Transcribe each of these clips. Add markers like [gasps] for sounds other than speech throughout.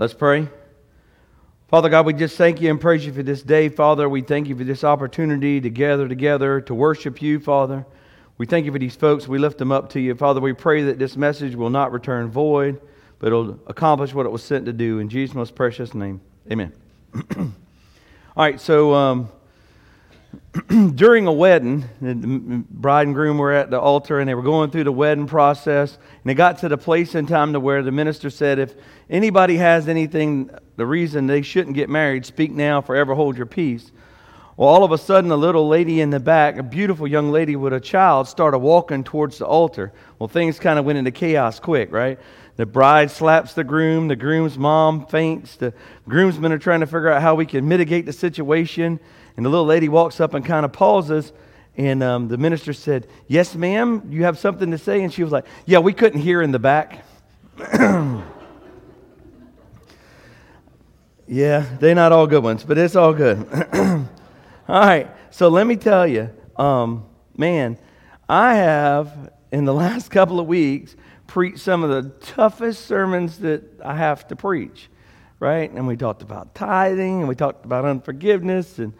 Let's pray. Father God, we just thank you and praise you for this day, Father. We thank you for this opportunity to gather together to worship you, Father. We thank you for these folks. We lift them up to you. Father, we pray that this message will not return void, but it'll accomplish what it was sent to do. In Jesus' most precious name, amen. [clears throat] All right, so um, [clears throat] during a wedding, the bride and groom were at the altar and they were going through the wedding process. And they got to the place in time to where the minister said, If anybody has anything, the reason they shouldn't get married, speak now, forever hold your peace. Well, all of a sudden, a little lady in the back, a beautiful young lady with a child, started walking towards the altar. Well, things kind of went into chaos quick, right? The bride slaps the groom, the groom's mom faints, the groomsmen are trying to figure out how we can mitigate the situation. And the little lady walks up and kind of pauses. And um, the minister said, Yes, ma'am, you have something to say? And she was like, Yeah, we couldn't hear in the back. [coughs] yeah, they're not all good ones, but it's all good. [coughs] all right, so let me tell you, um, man, I have, in the [laughs] last couple of weeks, preached some of the toughest sermons that I have to preach, right? And we talked about tithing, and we talked about unforgiveness, and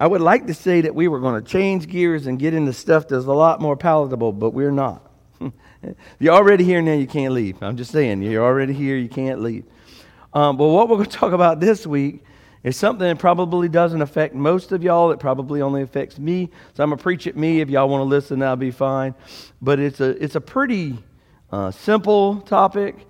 I would like to say that we were going to change gears and get into stuff that's a lot more palatable, but we're not. [laughs] you're already here now, you can't leave. I'm just saying, you're already here, you can't leave. Um, but what we're going to talk about this week is something that probably doesn't affect most of y'all. It probably only affects me. So I'm going to preach at me. If y'all want to listen, that'll be fine. But it's a, it's a pretty uh, simple topic,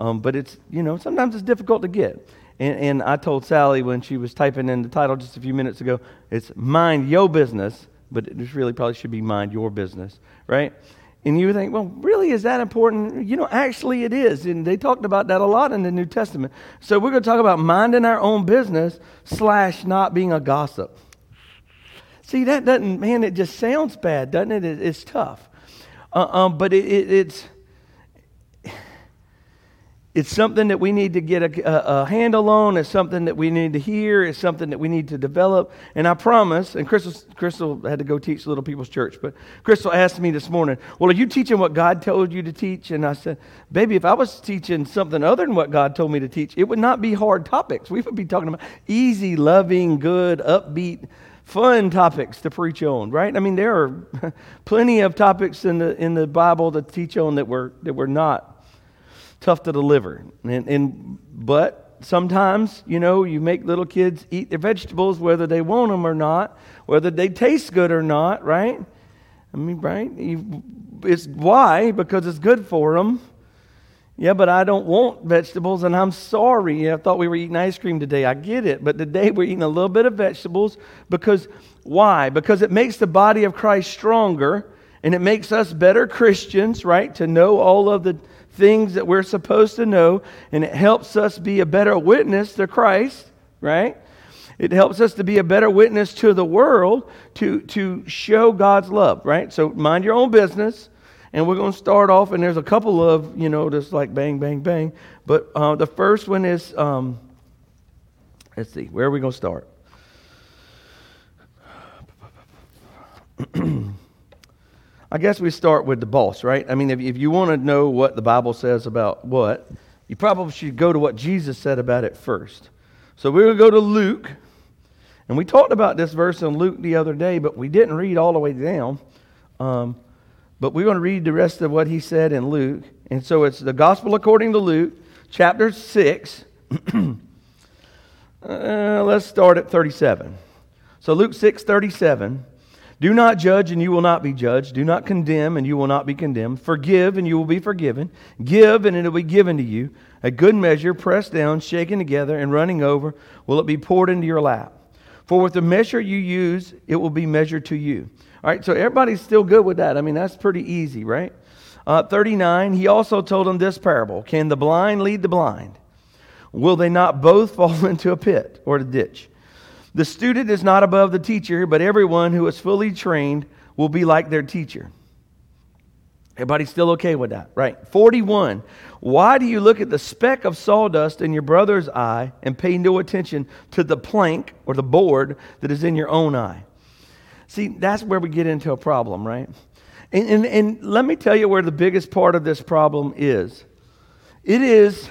um, but it's, you know, sometimes it's difficult to get. And, and I told Sally when she was typing in the title just a few minutes ago, it's mind your business, but it just really probably should be mind your business, right? And you think, well, really, is that important? You know, actually, it is. And they talked about that a lot in the New Testament. So we're going to talk about minding our own business slash not being a gossip. See, that doesn't, man, it just sounds bad, doesn't it? it it's tough. Uh, um, but it, it, it's, it's something that we need to get a, a, a, handle on. It's something that we need to hear. It's something that we need to develop. And I promise, and Crystal, Crystal had to go teach Little People's Church, but Crystal asked me this morning, Well, are you teaching what God told you to teach? And I said, Baby, if I was teaching something other than what God told me to teach, it would not be hard topics. We would be talking about easy, loving, good, upbeat, fun topics to preach on, right? I mean, there are [laughs] plenty of topics in the, in the Bible to teach on that were, that were not tough to deliver. And, and but sometimes, you know, you make little kids eat their vegetables whether they want them or not, whether they taste good or not, right? I mean, right? You, it's why because it's good for them. Yeah, but I don't want vegetables, and I'm sorry. I thought we were eating ice cream today. I get it, but today we're eating a little bit of vegetables because why? Because it makes the body of Christ stronger, and it makes us better Christians, right? To know all of the things that we're supposed to know, and it helps us be a better witness to Christ, right? It helps us to be a better witness to the world to, to show God's love, right? So mind your own business. And we're going to start off, and there's a couple of, you know, just like bang, bang, bang. But uh, the first one is, um, let's see, where are we going to start? [clears throat] I guess we start with the boss, right? I mean, if, if you want to know what the Bible says about what, you probably should go to what Jesus said about it first. So we're going to go to Luke. And we talked about this verse in Luke the other day, but we didn't read all the way down. Um, but we're going to read the rest of what he said in Luke. And so it's the Gospel according to Luke, chapter 6. [clears throat] uh, let's start at 37. So Luke 6 37. Do not judge, and you will not be judged. Do not condemn, and you will not be condemned. Forgive, and you will be forgiven. Give, and it will be given to you. A good measure, pressed down, shaken together, and running over, will it be poured into your lap. For with the measure you use, it will be measured to you. All right, so everybody's still good with that. I mean, that's pretty easy, right? Uh, 39, he also told them this parable Can the blind lead the blind? Will they not both [laughs] fall into a pit or a ditch? The student is not above the teacher, but everyone who is fully trained will be like their teacher. Everybody still okay with that? Right. 41. Why do you look at the speck of sawdust in your brother's eye and pay no attention to the plank or the board that is in your own eye? See, that's where we get into a problem, right? And, and, and let me tell you where the biggest part of this problem is. It is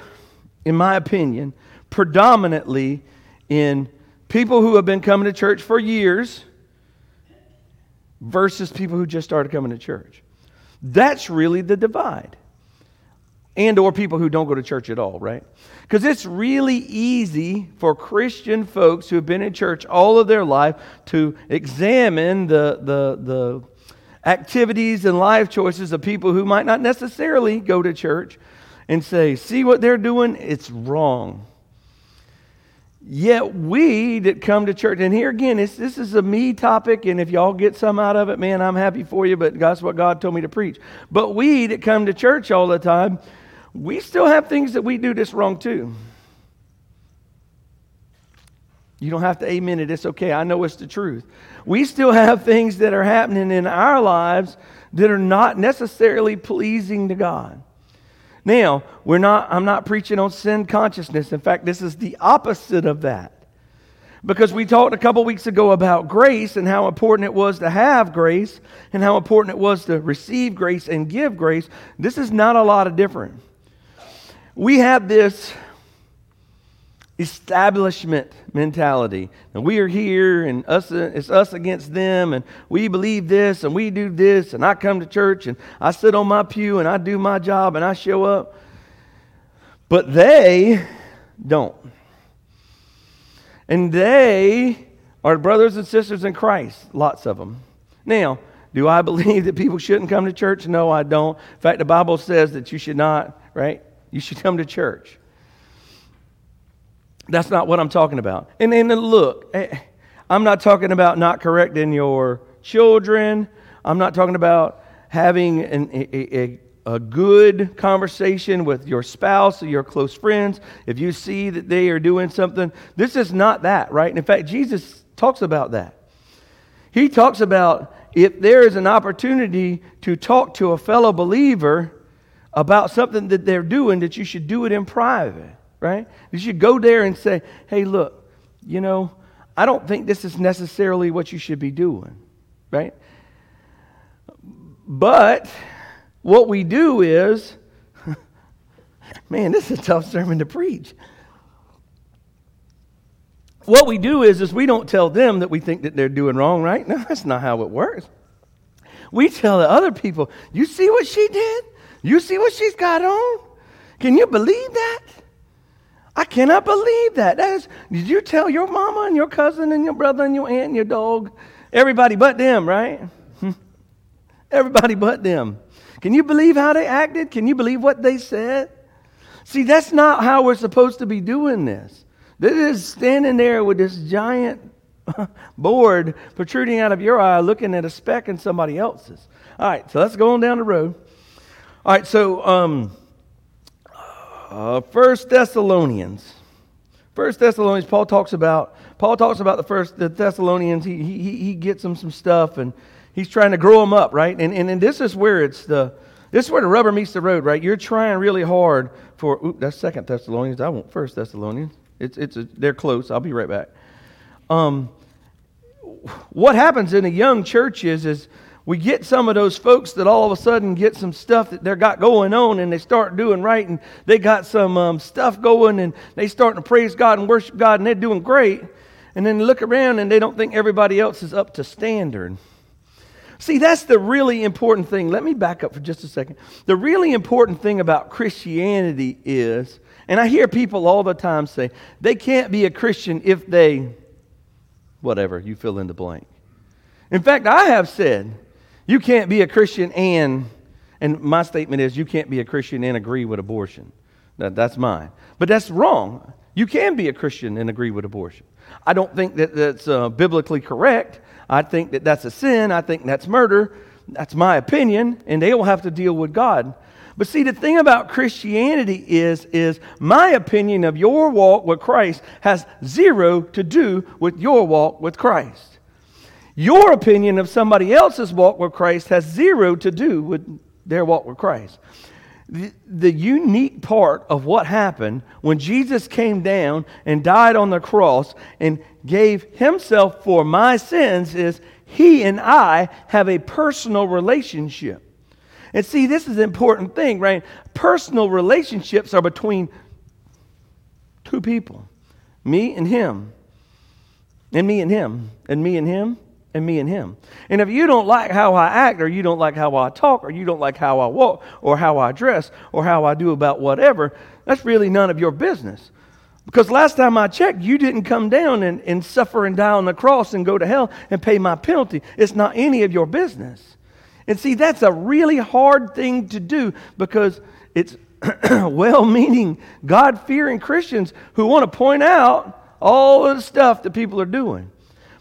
in my opinion, predominantly in people who have been coming to church for years versus people who just started coming to church. That's really the divide. And or people who don't go to church at all, right? Because it's really easy for Christian folks who have been in church all of their life to examine the, the, the activities and life choices of people who might not necessarily go to church and say, see what they're doing? It's wrong. Yet we that come to church, and here again, this is a me topic, and if y'all get some out of it, man, I'm happy for you, but that's what God told me to preach. But we that come to church all the time, we still have things that we do this wrong too. You don't have to amen it, it's okay. I know it's the truth. We still have things that are happening in our lives that are not necessarily pleasing to God. Now, we're not, I'm not preaching on sin consciousness. In fact, this is the opposite of that. Because we talked a couple weeks ago about grace and how important it was to have grace and how important it was to receive grace and give grace. This is not a lot of different. We have this establishment mentality. And we are here and us it's us against them and we believe this and we do this and I come to church and I sit on my pew and I do my job and I show up. But they don't. And they are brothers and sisters in Christ, lots of them. Now, do I [laughs] believe that people shouldn't come to church? No, I don't. In fact, the Bible says that you should not, right? You should come to church. That's not what I'm talking about. And, and look, eh, I'm not talking about not correcting your children. I'm not talking about having an, a, a, a good conversation with your spouse or your close friends. If you see that they are doing something, this is not that, right? And in fact, Jesus talks about that. He talks about if there is an opportunity to talk to a fellow believer about something that they're doing, that you should do it in private right? You should go there and say, hey, look, you know, I don't think this is necessarily what you should be doing, right? But what we do is, [laughs] man, this is a tough sermon to preach. What we do is, is we don't tell them that we think that they're doing wrong, right? No, that's not how it works. We tell the other people, you see what she did? You see what she's got on? Can you believe that? I cannot believe that. that is, did you tell your mama and your cousin and your brother and your aunt and your dog? Everybody but them, right? [laughs] Everybody but them. Can you believe how they acted? Can you believe what they said? See, that's not how we're supposed to be doing this. This is standing there with this giant [laughs] board protruding out of your eye looking at a speck in somebody else's. All right, so let's go on down the road. All right, so um, uh, First Thessalonians. First Thessalonians, Paul talks about Paul talks about the first the Thessalonians. He, he, he gets them some stuff and he's trying to grow them up, right? And, and, and this is where it's the this is where the rubber meets the road, right? You're trying really hard for oop, that's Second Thessalonians. I want First Thessalonians. It's it's a, they're close. I'll be right back. Um, what happens in a young church is is we get some of those folks that all of a sudden get some stuff that they're got going on and they start doing right and they got some um, stuff going and they starting to praise God and worship God and they're doing great. And then look around and they don't think everybody else is up to standard. See, that's the really important thing. Let me back up for just a second. The really important thing about Christianity is, and I hear people all the time say, they can't be a Christian if they, whatever, you fill in the blank. In fact, I have said, you can't be a Christian and, and my statement is you can't be a Christian and agree with abortion. That, that's mine. But that's wrong. You can be a Christian and agree with abortion. I don't think that that's uh, biblically correct. I think that that's a sin. I think that's murder. That's my opinion, and they will have to deal with God. But see, the thing about Christianity is, is my opinion of your walk with Christ has zero to do with your walk with Christ. Your opinion of somebody else's walk with Christ has zero to do with their walk with Christ. The, the, unique part of what happened when Jesus came down and died on the cross and gave himself for my sins is he and I have a personal relationship. And see, this is an important thing, right? Personal relationships are between Two people. Me and him. And me and him. And me and him. And me and him. And if you don't like how I act, or you don't like how I talk, or you don't like how I walk, or how I dress, or how I do about whatever, that's really none of your business. Because last time I checked, you didn't come down and, and suffer and die on the cross and go to hell and pay my penalty. It's not any of your business. And see, that's a really hard thing to do because it's [clears throat] well meaning, God fearing Christians who want to point out all of the stuff that people are doing.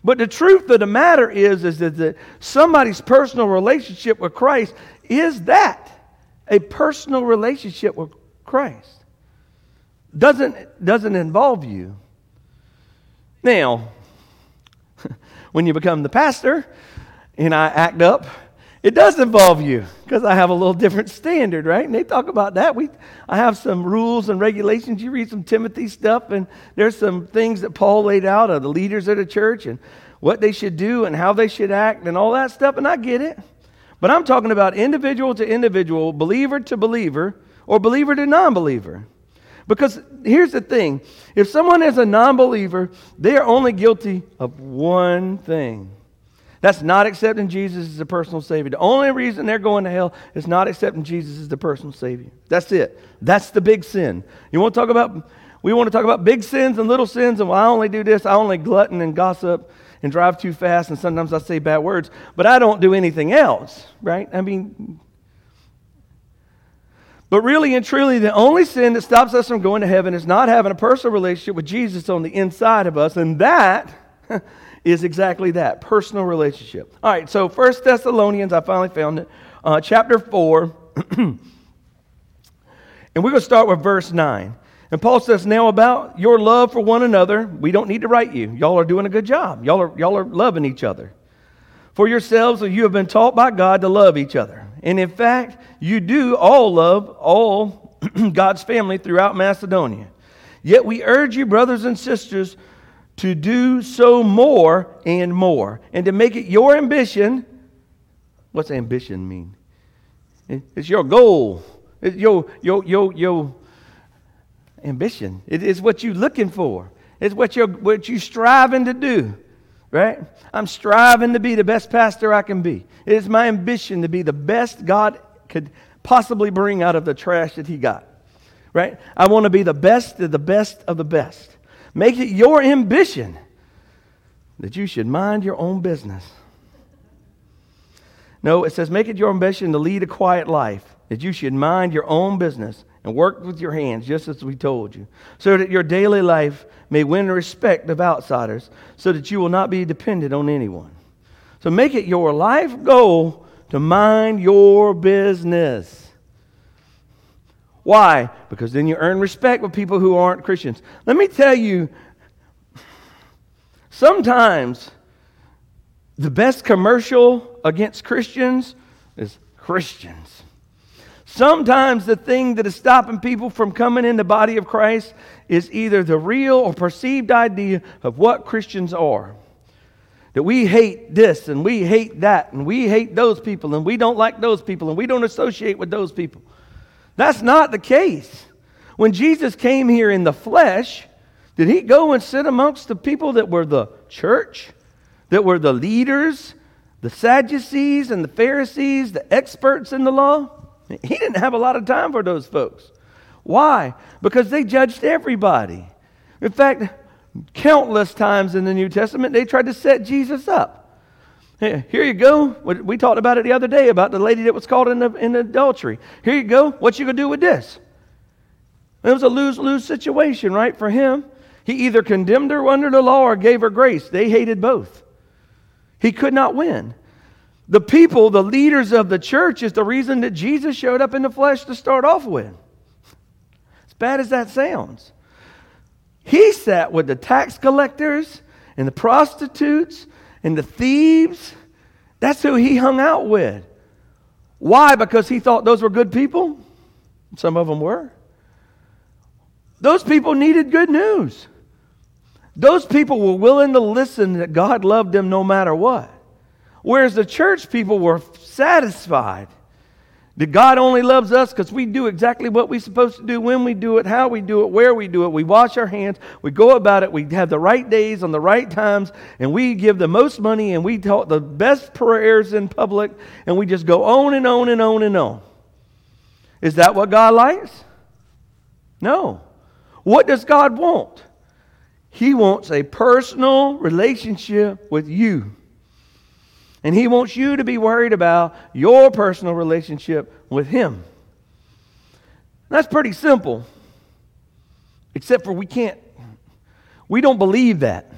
But the truth of the matter is, is that somebody's personal relationship with Christ is that a personal relationship with Christ. Doesn't, doesn't involve you. Now, [laughs] when you become the pastor and I act up it does involve you because I have a little different standard, right? And they talk about that. We, I have some rules and regulations. You read some Timothy stuff, and there's some things that Paul laid out of the leaders of the church and what they should do and how they should act and all that stuff, and I get it. But I'm talking about individual to individual, believer to believer, or believer to non believer. Because here's the thing if someone is a non believer, they are only guilty of one thing that's not accepting Jesus as a personal Savior. The only reason they're going to hell is not accepting Jesus as the personal Savior. That's it. That's the big sin. You want to talk about, we want to talk about big sins and little sins, and well, I only do this, I only glutton and gossip and drive too fast, and sometimes I say bad words, but I don't do anything else, right? I mean, but really and truly, the only sin that stops us from going to heaven is not having a personal relationship with Jesus on the inside of us, and that [laughs] is exactly that personal relationship. All right, so First Thessalonians, I finally found it, uh, chapter 4. [clears throat] and we're going to start with verse 9. And Paul says, Now about your love for one another, we don't need to write you. Y'all are doing a good job. Y'all are, y'all are loving each other. For yourselves, you have been taught by God to love each other. And in fact, you do all love all [clears throat] God's family throughout Macedonia. Yet we urge you, brothers and sisters, to do so more and more, and to make it your ambition. What's ambition mean? It's your goal. It's your, your, your, your ambition. It is what you're looking for. It's what you're, what you're striving to do, right? I'm striving to be the best pastor I can be. It is my ambition to be the best God could possibly bring out of the trash that He got, right? I want to be the best of the best of the best. Make it your ambition that you should mind your own business. No, it says, make it your ambition to lead a quiet life, that you should mind your own business and work with your hands, just as we told you, so that your daily life may win the respect of outsiders, so that you will not be dependent on anyone. So make it your life goal to mind your business. Why? Because then you earn respect with people who aren't Christians. Let me tell you, sometimes the best commercial against Christians is Christians. Sometimes the thing that is stopping people from coming in the body of Christ is either the real or perceived idea of what Christians are. That we hate this and we hate that and we hate those people and we don't like those people and we don't associate with those people. That's not the case. When Jesus came here in the flesh, did he go and sit amongst the people that were the church, that were the leaders, the Sadducees and the Pharisees, the experts in the law? He didn't have a lot of time for those folks. Why? Because they judged everybody. In fact, countless times in the New Testament, they tried to set Jesus up. Here you go. We talked about it the other day about the lady that was caught in, the, in adultery. Here you go. What you gonna do with this? It was a lose lose situation, right, for him. He either condemned her under the law or gave her grace. They hated both. He could not win. The people, the leaders of the church, is the reason that Jesus showed up in the flesh to start off with. As bad as that sounds. He sat with the tax collectors and the prostitutes and the thieves. That's who he hung out with. Why? Because he thought those were good people? Some of them were. Those people needed good news. Those people were willing to listen that God loved them no matter what. Whereas the church people were satisfied That God only loves us because we do exactly what we're supposed to do, when we do it, how we do it, where we do it. We wash our hands, we go about it, we have the right days on the right times, and we give the most money and we talk the best prayers in public, and we just go on and on and on and on. Is that what God likes? No. What does God want? He wants a personal relationship with you. And He wants you to be worried about your personal relationship with Him. That's pretty simple, except for we can't, we don't believe that.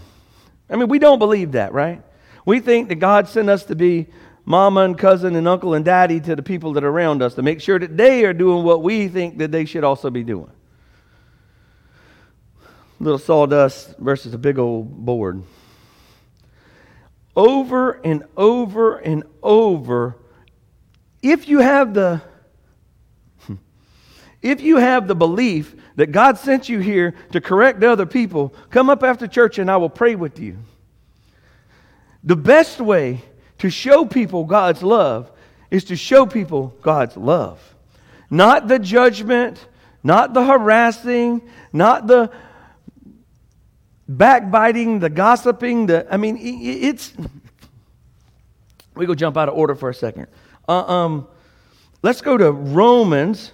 I mean, we don't believe that, right? We think that God sent us to be mama and cousin and uncle and daddy to the people that are around us to make sure that they are doing what we think that they should also be doing. Little sawdust versus a big old board over and over and over if you have the [laughs] if you have the belief that God sent you here to correct other people, come up after church and I will pray with you. The best way to show people God's love is to show people God's love. Not the judgment, not the harassing, not the backbiting, the gossiping, the I mean, it's we go jump out of order for a second. Uh, um, let's go to Romans,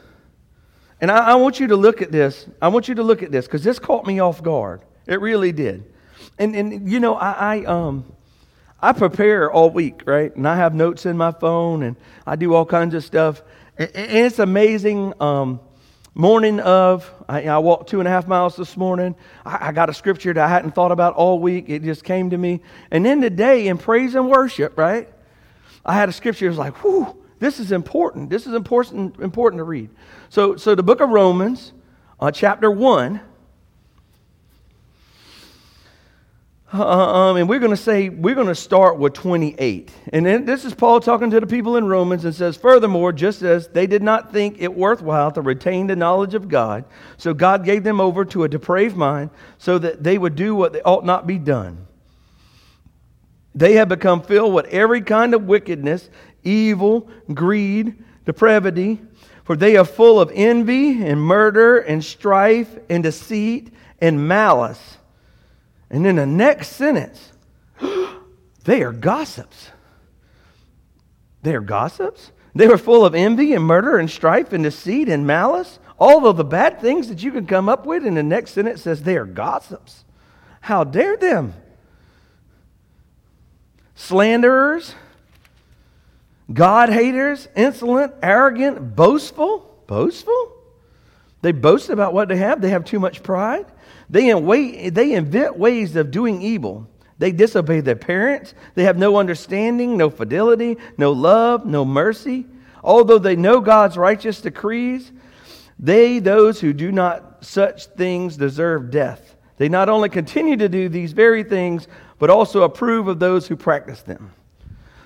and I, I, want you to look at this. I want you to look at this because this caught me off guard. It really did. And and you know, I, I um. I prepare all week, right? And I have notes in my phone and I do all kinds of stuff. And, and it's amazing. Um, Morning of, I, I, walked two and a half miles this morning. I, I, got a scripture that I hadn't thought about all week. It just came to me. And then today in praise and worship, right? I had a scripture. It was like, whew, this is important. This is important, important to read. So, so the book of Romans, uh, chapter 1, Uh, um, and we're going to say, we're going to start with 28. And then this is Paul talking to the people in Romans and says, Furthermore, just as they did not think it worthwhile to retain the knowledge of God, so God gave them over to a depraved mind so that they would do what they ought not be done. They have become filled with every kind of wickedness, evil, greed, depravity, for they are full of envy and murder and strife and deceit and malice. And in the next sentence, [gasps] they are gossips. They are gossips? They were full of envy and murder and strife and deceit and malice. All of the bad things that you can come up with. In the next sentence says they are gossips. How dare them? Slanderers, God haters, insolent, arrogant, boastful. Boastful? They boast about what they have. They have too much pride. They, they invent ways of doing evil. They disobey their parents. They have no understanding, no fidelity, no love, no mercy. Although they know God's righteous decrees, they, those who do not such things, deserve death. They not only continue to do these very things, but also approve of those who practice them.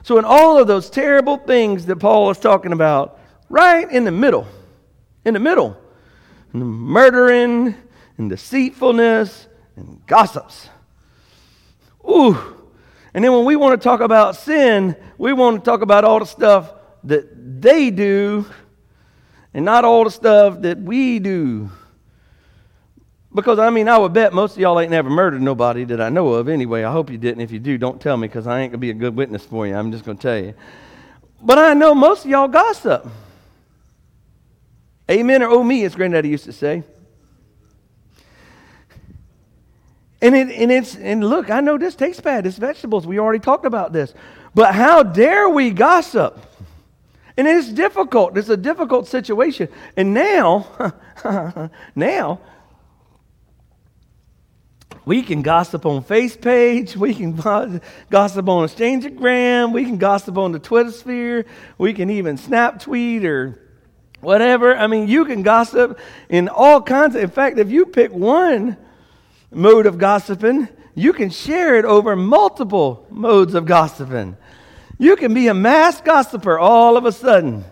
So, in all of those terrible things that Paul is talking about, right in the middle, in the middle, murdering, and deceitfulness and gossips. Ooh. And then when we want to talk about sin, we want to talk about all the stuff that they do and not all the stuff that we do. Because, I mean, I would bet most of y'all ain't never murdered nobody that I know of anyway. I hope you didn't. If you do, don't tell me because I ain't going to be a good witness for you. I'm just going to tell you. But I know most of y'all gossip. Amen or oh me, as Granddaddy used to say. And, it, and it's and look, I know this tastes bad. It's vegetables. We already talked about this. But how dare we gossip? And it's difficult. It's a difficult situation. And now, [laughs] now, we can gossip on Face Page. We can [laughs] gossip on Exchangegram. We can gossip on the Twitter sphere. We can even snap tweet or whatever. I mean, you can gossip in all kinds. Of, in fact, if you pick one mode of gossiping, you can share it over multiple modes of gossiping. You can be a mass gossiper all of a sudden.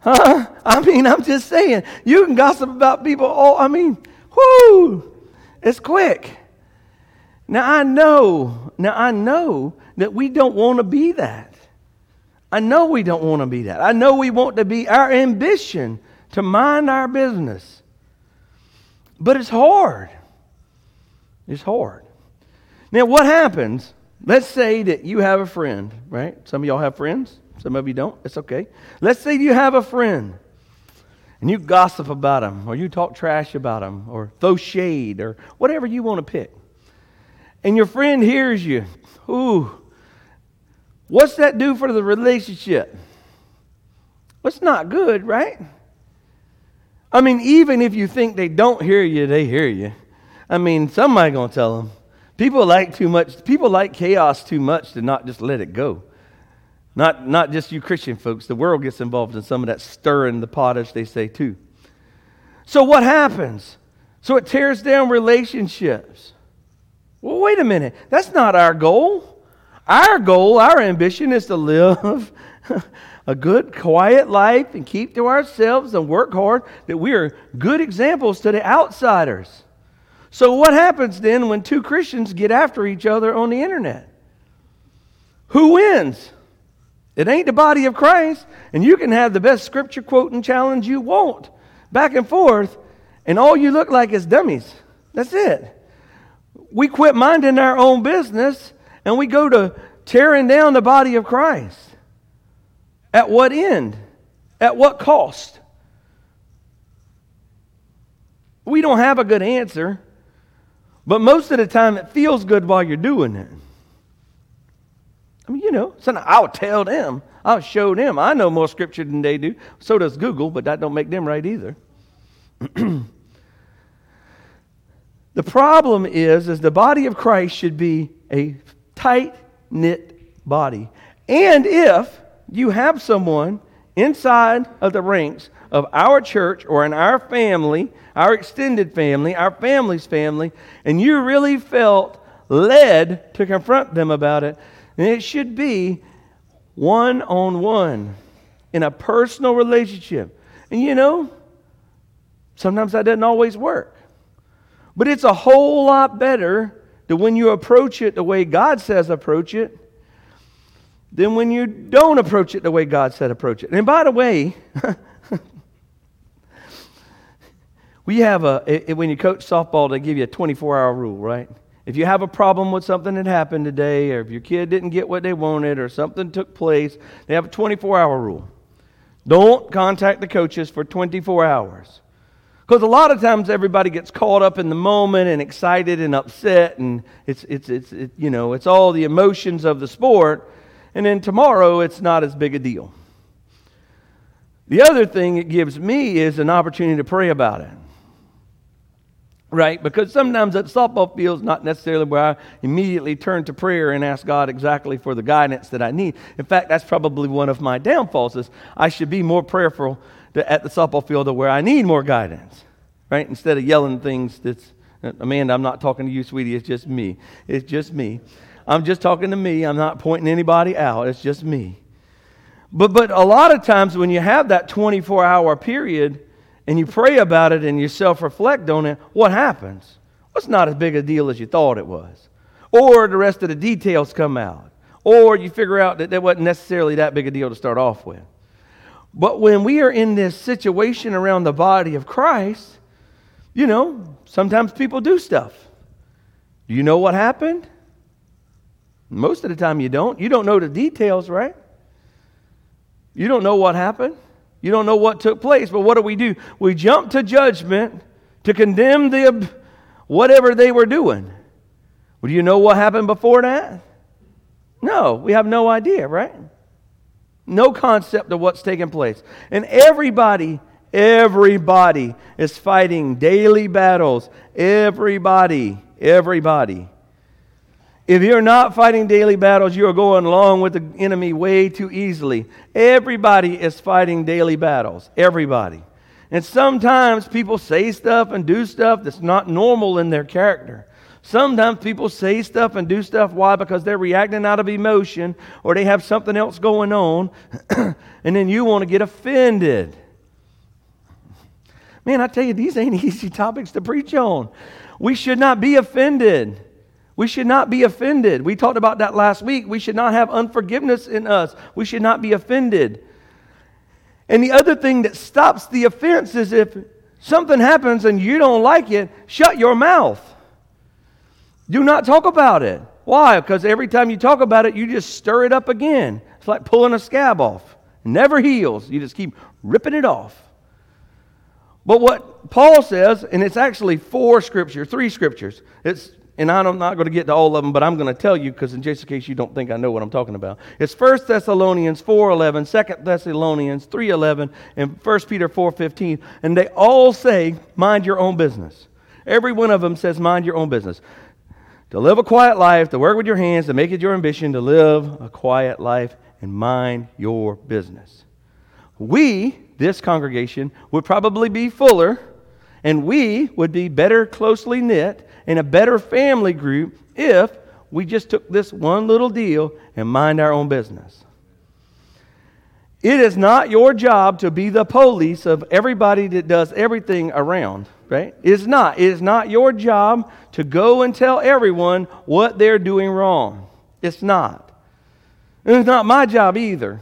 Huh? I mean, I'm just saying, you can gossip about people all, I mean, whoo, it's quick. Now I know, now I know that we don't want to be that. I know we don't want to be that. I know we want to be our ambition to mind our business. But it's hard. It's hard. Now, what happens? Let's say that you have a friend, right? Some of y'all have friends, some of you don't. It's okay. Let's say you have a friend and you gossip about them, or you talk trash about them, or throw shade, or whatever you want to pick. And your friend hears you. Ooh, what's that do for the relationship? What's not good, right? I mean, even if you think they don't hear you, they hear you. I mean, somebody gonna tell them. People like too much. People like chaos too much to not just let it go. Not, not just you Christian folks. The world gets involved in some of that stirring the pot, as they say, too. So, what happens? So, it tears down relationships. Well, wait a minute. That's not our goal. Our goal, our ambition is to live [laughs] a good, quiet life and keep to ourselves and work hard, that we are good examples to the outsiders. So, what happens then when two Christians get after each other on the internet? Who wins? It ain't the body of Christ, and you can have the best scripture quoting challenge you want back and forth, and all you look like is dummies. That's it. We quit minding our own business and we go to tearing down the body of Christ. At what end? At what cost? We don't have a good answer, but most of the time it feels good while you're doing it. I mean, you know, I'll tell them. I'll show them. I know more scripture than they do. So does Google, but that don't make them right either. [clears throat] the problem is, is the body of Christ should be a tight-knit body. And if you have someone inside of the ranks of our church or in our family, our extended family, our family's family, and you really felt led to confront them about it, and it should be one on one in a personal relationship. And you know, sometimes that doesn't always work. But it's a whole lot better that when you approach it the way God says approach it than when you don't approach it the way God said approach it. And by the way, [laughs] we have a, when you coach softball, they give you a 24 hour rule, right? If you have a problem with something that happened today, or if your kid didn't get what they wanted, or something took place, they have a 24 hour rule. Don't contact the coaches for 24 hours. Because a lot of times everybody gets caught up in the moment and excited and upset, and it's, it's, it's, it, you know, it's all the emotions of the sport, and then tomorrow it's not as big a deal. The other thing it gives me is an opportunity to pray about it right? Because sometimes that softball field is not necessarily where I immediately turn to prayer and ask God exactly for the guidance that I need. In fact, that's probably one of my downfalls is I should be more prayerful to, at the softball field where I need more guidance, right? Instead of yelling things that's, uh, Amanda, I'm not talking to you, sweetie. It's just me. It's just me. I'm just talking to me. I'm not pointing anybody out. It's just me. But, but a lot of times when you have that 24 hour period, and you pray about it and you self reflect on it, what happens? Well, it's not as big a deal as you thought it was. Or the rest of the details come out. Or you figure out that that wasn't necessarily that big a deal to start off with. But when we are in this situation around the body of Christ, you know, sometimes people do stuff. Do you know what happened? Most of the time you don't. You don't know the details, right? You don't know what happened. You don't know what took place, but what do we do? We jump to judgment to condemn the whatever they were doing. Well, do you know what happened before that? No, we have no idea, right? No concept of what's taking place. And everybody, everybody is fighting daily battles. Everybody, everybody. If you're not fighting daily battles, you are going along with the enemy way too easily. Everybody is fighting daily battles. Everybody. And sometimes people say stuff and do stuff that's not normal in their character. Sometimes people say stuff and do stuff. Why? Because they're reacting out of emotion or they have something else going on, [clears throat] and then you want to get offended. Man, I tell you, these ain't [laughs] easy topics to preach on. We should not be offended. We should not be offended. We talked about that last week. We should not have unforgiveness in us. We should not be offended. And the other thing that stops the offense is if something happens and you don't like it, shut your mouth. Do not talk about it. Why? Because every time you talk about it, you just stir it up again. It's like pulling a scab off. It never heals. You just keep ripping it off. But what Paul says, and it's actually four scriptures, three scriptures. It's and I'm not going to get to all of them, but I'm going to tell you because in just in case you don't think I know what I'm talking about. It's 1 Thessalonians 4.11, 2 Thessalonians 3.11, and 1 Peter 4.15. And they all say, mind your own business. Every one of them says, mind your own business. To live a quiet life, to work with your hands, to make it your ambition, to live a quiet life and mind your business. We, this congregation, would probably be fuller and we would be better closely knit and a better family group if we just took this one little deal and mind our own business. It is not your job to be the police of everybody that does everything around, right? It's not. It is not your job to go and tell everyone what they're doing wrong. It's not. It's not my job either.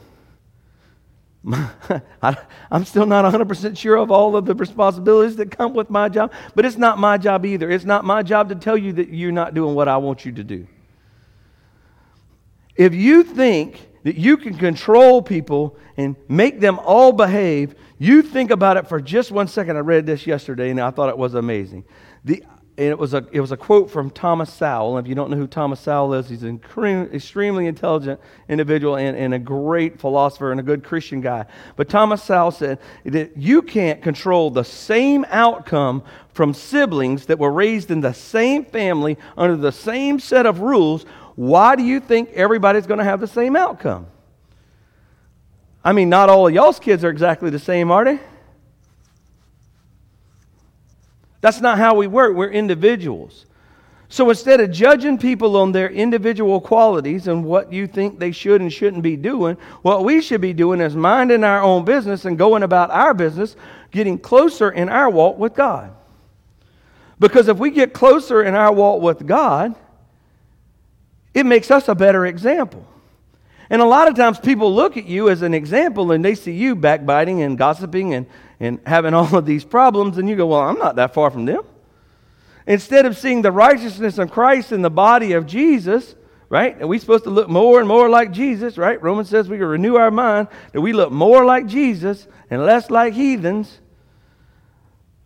[laughs] I, am still not 100% sure of all of the responsibilities that come with my job, but it's not my job either. It's not my job to tell you that you're not doing what I want you to do. If you think that you can control people and make them all behave, you think about it for just one second. I read this yesterday and I thought it was amazing. The, and it was a it was a quote from Thomas Sowell. And if you don't know who Thomas Sowell is, he's an extremely intelligent individual and, and a great philosopher and a good Christian guy. But Thomas Sowell said that you can't control the same outcome from siblings that were raised in the same family under the same set of rules. Why do you think everybody's going to have the same outcome? I mean, not all of y'all's kids are exactly the same, are they? That's not how we work. We're individuals. So instead of judging people on their individual qualities and what you think they should and shouldn't be doing, what we should be doing is minding our own business and going about our business, getting closer in our walk with God. Because if we get closer in our walk with God, it makes us a better example. And a lot of times people look at you as an example and they see you backbiting and gossiping and, and having all of these problems, and you go, Well, I'm not that far from them. Instead of seeing the righteousness of Christ in the body of Jesus, right? And we're supposed to look more and more like Jesus, right? Romans says we can renew our mind, that we look more like Jesus and less like heathens.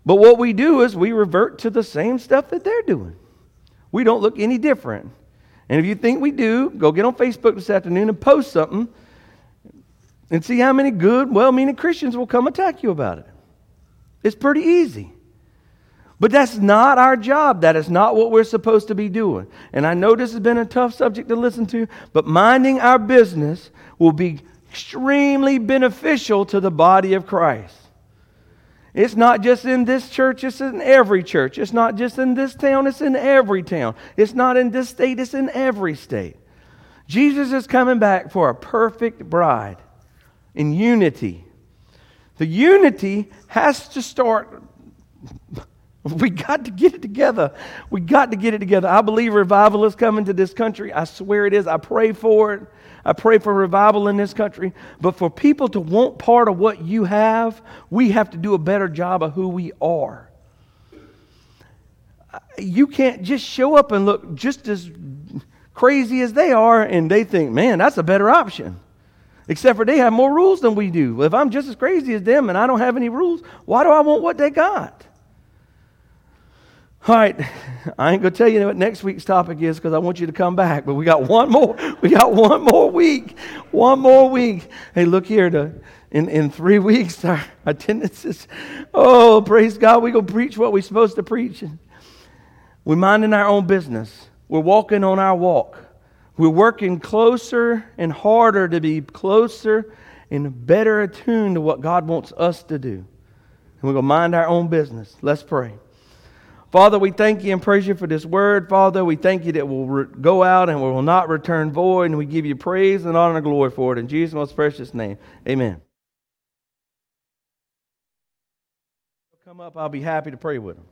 But what we do is we revert to the same stuff that they're doing. We don't look any different. And if you think we do, go get on Facebook this afternoon and post something and see how many good, well meaning Christians will come attack you about it. It's pretty easy. But that's not our job. That is not what we're supposed to be doing. And I know this has been a tough subject to listen to, but minding our business will be extremely beneficial to the body of Christ. It's not just in this church, it's in every church. It's not just in this town, it's in every town. It's not in this state, it's in every state. Jesus is coming back for a perfect bride in unity. The unity has to start. [laughs] We got to get it together. We got to get it together. I believe revival is coming to this country. I swear it is. I pray for it. I pray for revival in this country. But for people to want part of what you have, we have to do a better job of who we are. You can't just show up and look just as crazy as they are, and they think, man, that's a better option. Except for they have more rules than we do. If I'm just as crazy as them and I don't have any rules, why do I want what they got? All right, I ain't gonna tell you what next week's topic is because I want you to come back. But we got one more. [laughs] We got one more week. One more week. Hey, look here. To, in in three [laughs] weeks, our attendance is. Oh, praise God! We gonna preach what we're supposed to preach. We're minding our own business. We're walking on our walk. We're working closer and harder to be closer and better attuned to what God wants us to do. And we're to mind our own business. Let's pray. Father, we thank you and praise you for this word. Father, we thank you that we'll re- go out and we will not return void, and we give you praise and honor and glory for it. In Jesus' most precious name, amen. Come up, I'll be happy to pray with them.